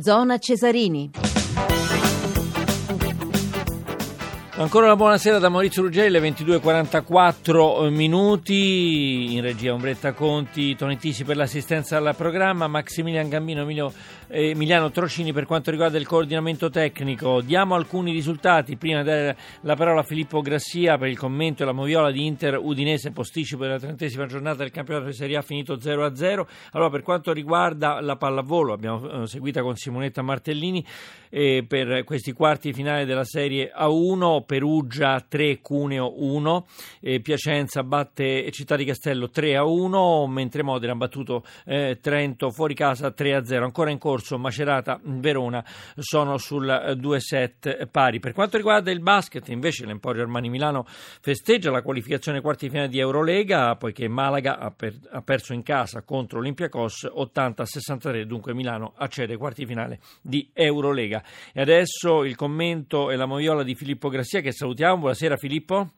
Zona Cesarini. Ancora una buonasera da Maurizio Ruggelle, 22.44 minuti, in regia Ombretta Conti, Tonetisi per l'assistenza al programma, Maximiliano Gambino, Emilio, eh, Emiliano Trocini per quanto riguarda il coordinamento tecnico. Diamo alcuni risultati, prima di dare la parola a Filippo Grassia per il commento e la moviola di Inter Udinese, posticipo della trentesima giornata del campionato di Serie A finito 0-0. Allora per quanto riguarda la pallavolo, abbiamo eh, seguita con Simonetta Martellini eh, per questi quarti finali della Serie A1 Perugia 3, Cuneo 1, eh, Piacenza batte Città di Castello 3 a 1, mentre Modena ha battuto eh, Trento fuori casa 3 a 0. Ancora in corso Macerata, Verona sono sul 2 set pari. Per quanto riguarda il basket, invece l'Emporio Armani Milano festeggia la qualificazione quarti finali di Eurolega, poiché Malaga ha, per, ha perso in casa contro Olympiacos 80-63, dunque Milano accede ai quarti finali di Eurolega. E adesso il commento e la moviola di Filippo Grassia che salutiamo. Buonasera Filippo.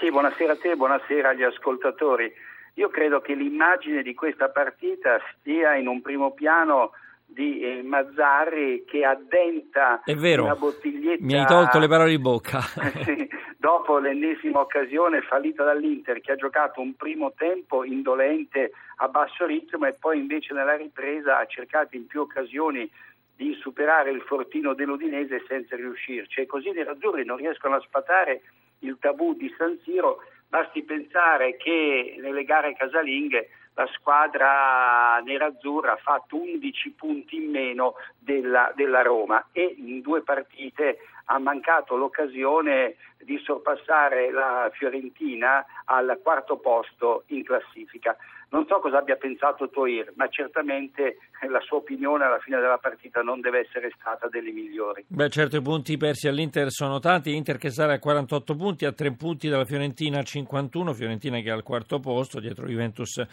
Sì, buonasera a te, buonasera agli ascoltatori. Io credo che l'immagine di questa partita stia in un primo piano di eh, Mazzarri che addenta È vero, una bottiglietta. Mi hai tolto le parole di bocca. sì, dopo l'ennesima occasione fallita dall'Inter che ha giocato un primo tempo indolente a basso ritmo e poi invece nella ripresa ha cercato in più occasioni di superare il fortino dell'Udinese senza riuscirci e così i nerazzurri non riescono a sfatare il tabù di San Siro, basti pensare che nelle gare casalinghe la squadra nerazzurra ha fatto 11 punti in meno della, della Roma e in due partite ha mancato l'occasione di sorpassare la Fiorentina al quarto posto in classifica. Non so cosa abbia pensato Toir, ma certamente la sua opinione alla fine della partita non deve essere stata delle migliori. Beh, certo i punti persi all'Inter sono tanti, Inter che sarà a 48 punti, a 3 punti dalla Fiorentina a 51, Fiorentina che è al quarto posto dietro Juventus, eh,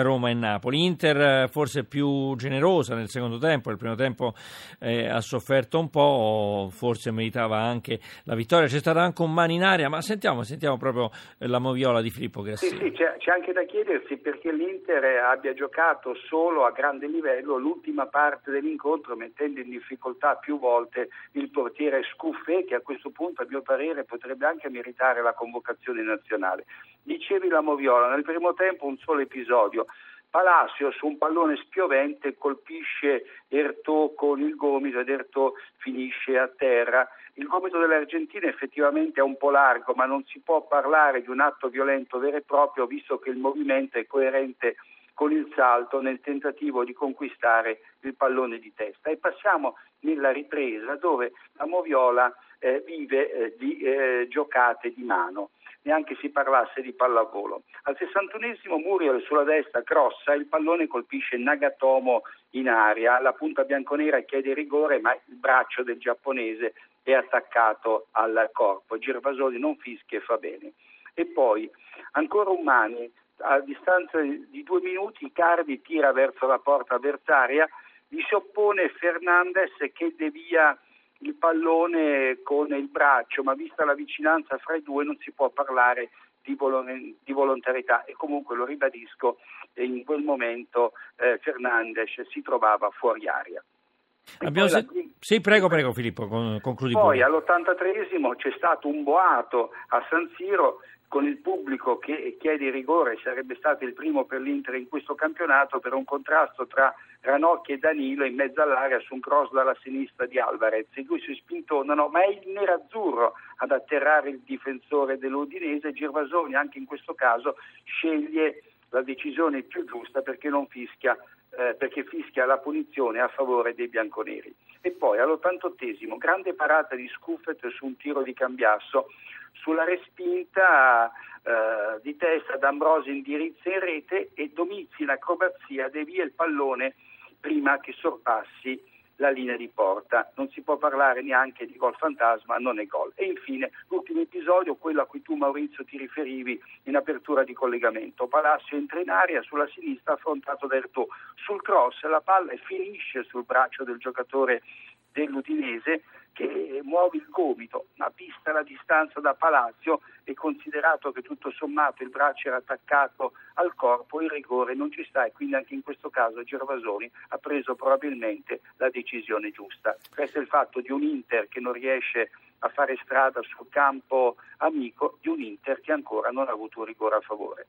Roma e Napoli. Inter eh, forse più generosa nel secondo tempo, il primo tempo eh, ha sofferto un po', forse meritava anche la vittoria, c'è stata anche un mano in aria, ma sentiamo, sentiamo proprio la moviola di Filippo Grassi. Sì, sì, c'è, c'è anche da chiedersi perché l'Inter l'Inter abbia giocato solo a grande livello l'ultima parte dell'incontro mettendo in difficoltà più volte il portiere Scuffè che a questo punto a mio parere potrebbe anche meritare la convocazione nazionale. Dicevi la Moviola, nel primo tempo un solo episodio. Palacio su un pallone spiovente colpisce Ertò con il gomito ed Ertò finisce a terra. Il gomito dell'Argentina effettivamente è un po' largo, ma non si può parlare di un atto violento vero e proprio visto che il movimento è coerente con il salto nel tentativo di conquistare il pallone di testa. E passiamo nella ripresa dove la Moviola eh, vive eh, di eh, giocate di mano neanche si parlasse di pallavolo. Al 61esimo Muriel sulla destra crossa, il pallone colpisce Nagatomo in aria, la punta bianconera chiede rigore ma il braccio del giapponese è attaccato al corpo. Gervasoni non fischia e fa bene. E poi ancora un Mani, a distanza di due minuti Cardi tira verso la porta avversaria, gli si oppone Fernandez che devia il pallone con il braccio, ma vista la vicinanza fra i due non si può parlare di, vol- di volontarietà e comunque lo ribadisco, in quel momento eh, Fernandes si trovava fuori aria. Se... la... Sì, prego, prego Filippo, concludi Poi pure. all'83esimo c'è stato un boato a San Siro con il pubblico che chiede rigore, sarebbe stato il primo per l'Inter in questo campionato per un contrasto tra Ranocchi e Danilo in mezzo all'area su un cross dalla sinistra di Alvarez. I due si spintonano, ma è il nerazzurro ad atterrare il difensore dell'Udinese. Gervasoni anche in questo caso sceglie la decisione più giusta perché non fischia eh, perché fischia la punizione a favore dei bianconeri. E poi all'88esimo, grande parata di Scuffet su un tiro di Cambiasso, sulla respinta eh, di testa d'Ambrosi indirizza in rete e Domizi in acrobazia devia il pallone prima che sorpassi la linea di porta. Non si può parlare neanche di gol fantasma, non è gol. E infine l'ultimo episodio, quello a cui tu Maurizio ti riferivi in apertura di collegamento. Palacio entra in aria sulla sinistra affrontato da Ertò. Sul cross la palla finisce sul braccio del giocatore dell'Udinese che muove il gomito, ma vista la distanza da Palazzo e considerato che tutto sommato il braccio era attaccato al corpo, il rigore non ci sta e quindi anche in questo caso Gervasoni ha preso probabilmente la decisione giusta. Questo è il fatto di un Inter che non riesce a fare strada sul campo amico di un Inter che ancora non ha avuto un rigore a favore.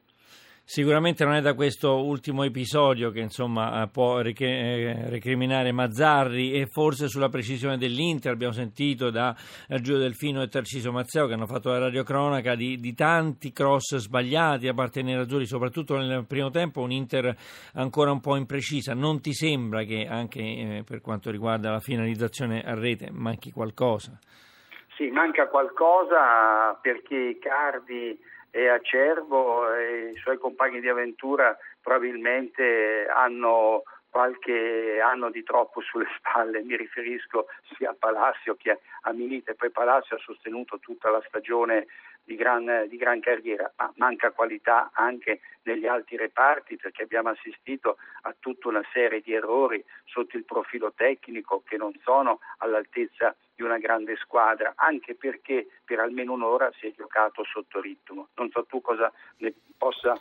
Sicuramente non è da questo ultimo episodio che insomma, eh, può eh, recriminare Mazzarri e forse sulla precisione dell'Inter abbiamo sentito da Giulio Delfino e Tarciso Mazzeo che hanno fatto la radiocronaca di, di tanti cross sbagliati a parte nei nerazzurri, soprattutto nel primo tempo un Inter ancora un po' imprecisa. Non ti sembra che anche eh, per quanto riguarda la finalizzazione a rete manchi qualcosa? Sì, manca qualcosa perché Cardi e Acerbo e i suoi compagni di avventura probabilmente hanno qualche anno di troppo sulle spalle, mi riferisco sia a Palacio che a Milite, poi Palacio ha sostenuto tutta la stagione di gran, di gran, carriera, ma manca qualità anche negli altri reparti perché abbiamo assistito a tutta una serie di errori sotto il profilo tecnico che non sono all'altezza di una grande squadra, anche perché per almeno un'ora si è giocato sotto ritmo. Non so tu cosa ne possa,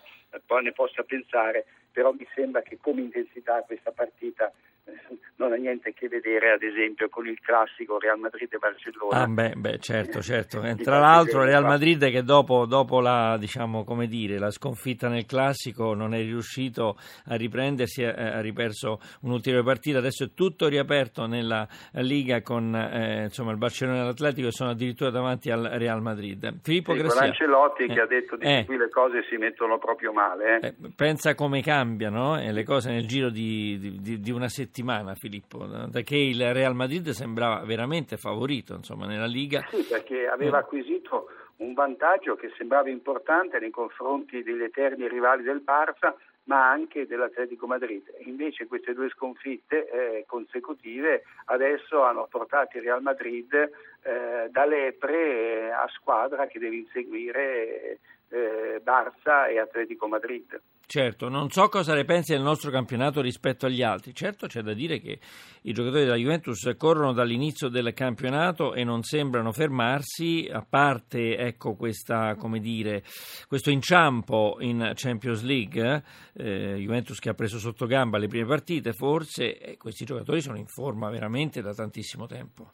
ne possa pensare, però mi sembra che come intensità questa partita non ha niente a che vedere ad esempio con il classico Real Madrid e Barcellona. Ah, beh, beh, certo, certo. Eh, tra l'altro Real Madrid che dopo, dopo la, diciamo, dire, la, sconfitta nel classico non è riuscito a riprendersi, ha riperso un'ulteriore partita, adesso è tutto riaperto nella Liga con eh, insomma, il Barcellona e l'Atletico che sono addirittura davanti al Real Madrid. Filippo sì, Grassia. Ancelotti eh, che ha detto di eh, qui le cose si mettono proprio male. Eh. Eh, pensa come cambiano le cose nel giro di, di, di una settimana settimana, Filippo, perché il Real Madrid sembrava veramente favorito insomma, nella Liga. Sì, perché aveva acquisito un vantaggio che sembrava importante nei confronti degli eterni rivali del Barça, ma anche dell'Atletico Madrid. Invece queste due sconfitte eh, consecutive adesso hanno portato il Real Madrid eh, da lepre a squadra che deve inseguire eh, Barça e Atletico Madrid. Certo, non so cosa ne pensi del nostro campionato rispetto agli altri. Certo c'è da dire che i giocatori della Juventus corrono dall'inizio del campionato e non sembrano fermarsi, a parte ecco, questa, dire, questo inciampo in Champions League, eh, Juventus che ha preso sotto gamba le prime partite forse, e questi giocatori sono in forma veramente da tantissimo tempo.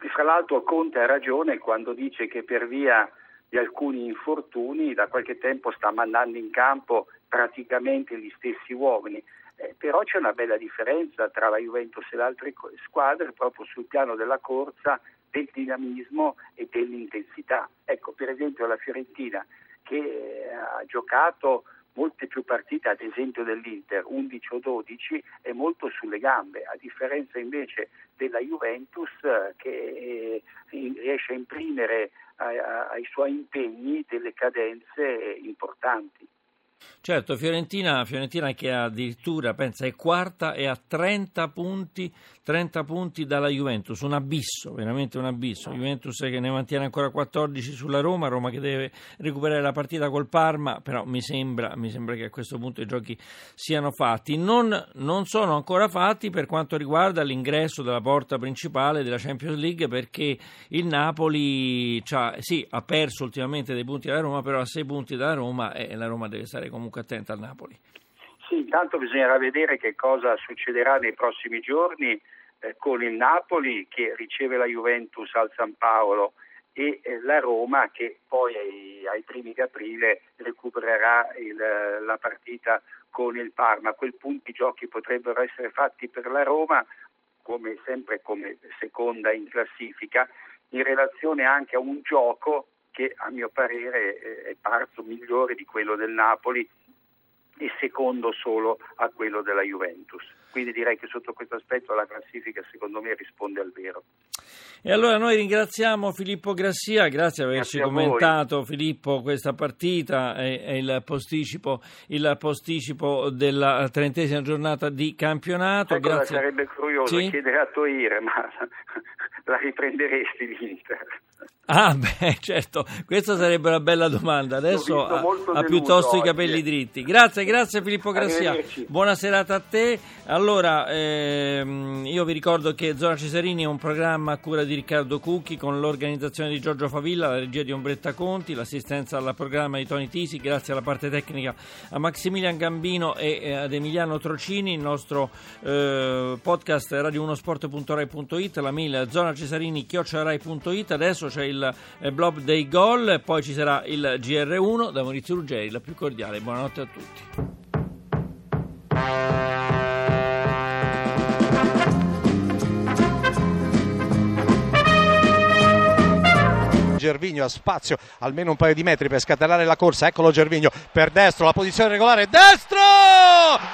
E fra l'altro Conte ha ragione quando dice che per via di alcuni infortuni da qualche tempo sta mandando in campo praticamente gli stessi uomini. Eh, però c'è una bella differenza tra la Juventus e le altre squadre proprio sul piano della corsa, del dinamismo e dell'intensità. Ecco, per esempio la Fiorentina che eh, ha giocato molte più partite, ad esempio dell'Inter, 11 o 12, è molto sulle gambe, a differenza invece della Juventus eh, che eh, riesce a imprimere ai suoi impegni delle cadenze importanti. Certo, Fiorentina, Fiorentina che addirittura pensa è quarta e ha 30 punti, 30 punti dalla Juventus, un abisso, veramente un abisso. Juventus che ne mantiene ancora 14 sulla Roma, Roma che deve recuperare la partita col Parma, però mi sembra, mi sembra che a questo punto i giochi siano fatti. Non, non sono ancora fatti per quanto riguarda l'ingresso della porta principale della Champions League perché il Napoli sì, ha perso ultimamente dei punti dalla Roma, però ha 6 punti dalla Roma e la Roma deve stare comunque attenta al Napoli. Sì, intanto bisognerà vedere che cosa succederà nei prossimi giorni eh, con il Napoli che riceve la Juventus al San Paolo e eh, la Roma che poi ai, ai primi di aprile recupererà il, la partita con il Parma. A quel punto i giochi potrebbero essere fatti per la Roma come sempre come seconda in classifica in relazione anche a un gioco che a mio parere è parso migliore di quello del Napoli e secondo solo a quello della Juventus. Quindi direi che sotto questo aspetto la classifica secondo me risponde al vero. E allora noi ringraziamo Filippo Grassia, grazie per averci commentato Filippo questa partita e, il, posticipo, il, posticipo, della trentesima giornata di campionato. Ecco, grazie. sarebbe curioso sì? chiedere aToire, ma la riprenderesti l'Inter? Ah, beh, certo, questa sarebbe una bella domanda. Adesso ha, ha piuttosto i capelli oggi. dritti. Grazie, grazie Filippo Grassia. Buona serata a te. Allora, ehm, io vi ricordo che Zona Cesarini è un programma a cura di Riccardo Cucchi con l'organizzazione di Giorgio Favilla, la regia di Ombretta Conti, l'assistenza al programma di Tony Tisi, grazie alla parte tecnica a Maximilian Gambino e ad Emiliano Trocini. Il nostro eh, podcast radio1sport.rai.it, la mail zonacesarini.it. Adesso c'è il il eh, blob dei gol, poi ci sarà il GR1 da Maurizio Ruggeri, la più cordiale. Buonanotte a tutti. Gervigno ha spazio almeno un paio di metri per scatenare la corsa eccolo Gervigno per destro la posizione regolare destro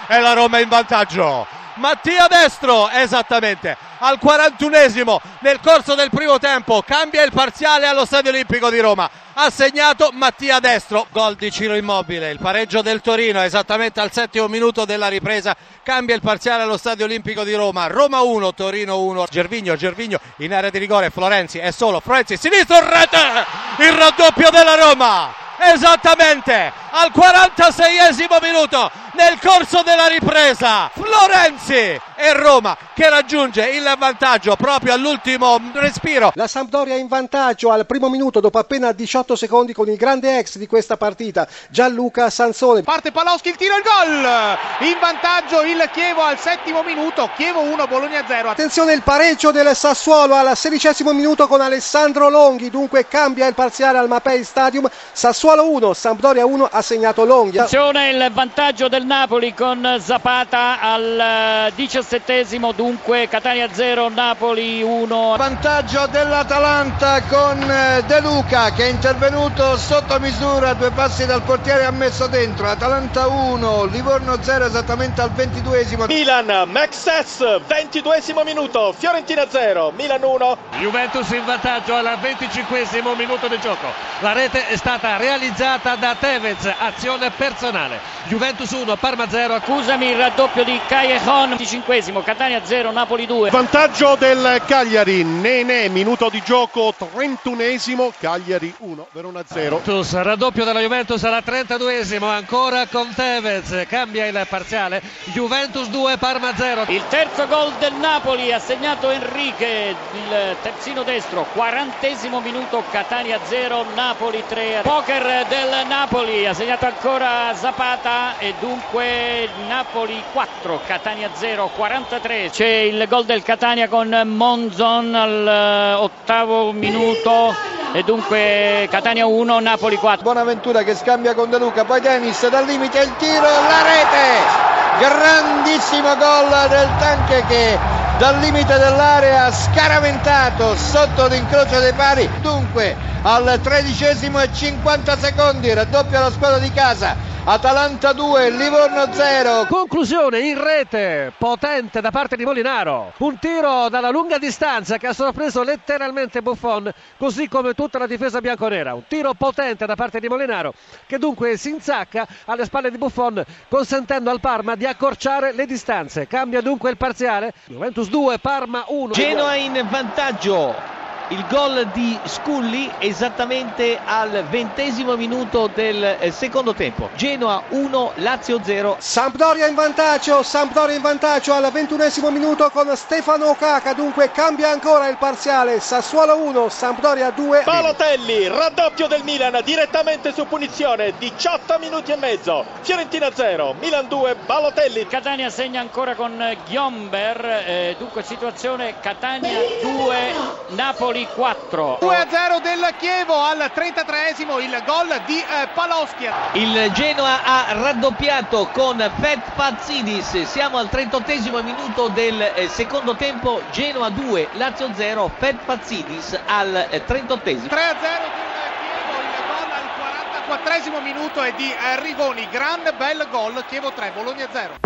e la Roma è in vantaggio Mattia Destro, esattamente, al 41esimo nel corso del primo tempo, cambia il parziale allo Stadio Olimpico di Roma. Ha segnato Mattia Destro, gol di Ciro Immobile, il pareggio del Torino esattamente al settimo minuto della ripresa, cambia il parziale allo Stadio Olimpico di Roma. Roma 1, Torino 1. Gervigno, Gervigno in area di rigore, Florenzi è solo, Florenzi sinistro, rete, il raddoppio della Roma esattamente al 46esimo minuto nel corso della ripresa Florenzi e Roma che raggiunge il vantaggio proprio all'ultimo respiro. La Sampdoria in vantaggio al primo minuto dopo appena 18 secondi con il grande ex di questa partita Gianluca Sansone. Parte Paloschi il tiro e il gol! In vantaggio il Chievo al settimo minuto Chievo 1 Bologna 0 attenzione il pareggio del Sassuolo al sedicesimo minuto con Alessandro Longhi. Dunque cambia il parziale al Mapei Stadium. Sassuolo Sassuolo 1, Sampdoria 1 ha segnato Longhi. Attenzione il vantaggio del Napoli con Zapata al diciassettesimo, dunque Catania 0, Napoli 1. Vantaggio dell'Atalanta con eh, De Luca che è intervenuto sotto misura, due passi dal portiere ha messo dentro. Atalanta 1, Livorno 0 esattamente al ventiduesimo. Milan, Max S, ventiduesimo minuto, Fiorentina 0, Milan 1. Juventus in vantaggio al venticinquesimo minuto di gioco. La rete è stata realizzata realizzata da Tevez, azione personale. Juventus 1, Parma 0. Accusami il raddoppio di Callejon, 25 Catania 0, Napoli 2. Vantaggio del Cagliari, Nene, minuto di gioco 31esimo, Cagliari 1, Verona 0. Juventus, raddoppio della Juventus alla 32esimo, ancora con Tevez, cambia il parziale. Juventus 2, Parma 0. Il terzo gol del Napoli ha segnato Enrique, il terzino destro, 40 minuto, Catania 0, Napoli 3. Poker del Napoli, ha segnato ancora Zapata e dunque Napoli 4, Catania 0, 43. C'è il gol del Catania con Monzon al ottavo minuto e dunque Catania 1, Napoli 4. Buonaventura che scambia con De Luca, poi Dennis dal limite il tiro, la rete! Grandissimo gol del Tanche che dal limite dell'area scaraventato sotto l'incrocio dei pari dunque al tredicesimo e 50 secondi raddoppia la squadra di casa Atalanta 2, Livorno 0. Conclusione in rete, potente da parte di Molinaro. Un tiro dalla lunga distanza che ha sorpreso letteralmente Buffon, così come tutta la difesa bianconera. Un tiro potente da parte di Molinaro che dunque si insacca alle spalle di Buffon, consentendo al Parma di accorciare le distanze. Cambia dunque il parziale. Juventus 2, Parma 1. Genoa in vantaggio il gol di Scully esattamente al ventesimo minuto del eh, secondo tempo. Genoa 1, Lazio 0. Sampdoria in vantaggio, Sampdoria in vantaggio al ventunesimo minuto con Stefano Caca, dunque cambia ancora il parziale. Sassuolo 1, Sampdoria 2. Balotelli, raddoppio del Milan direttamente su punizione, 18 minuti e mezzo. Fiorentina 0, Milan 2, Balotelli. Catania segna ancora con Ghiomber, eh, dunque situazione Catania 2, Napoli Napoli 4. 2-0 del Chievo al 33esimo il gol di eh, Paloschi. Il Genoa ha raddoppiato con Fet Pazzidis. Siamo al 38esimo minuto del eh, secondo tempo. Genoa 2, Lazio 0, Fet Pazzidis al eh, 38esimo. 3-0 del Chievo, il gol al 44esimo minuto è di eh, Rigoni. Gran bel gol, Chievo 3, Bologna 0.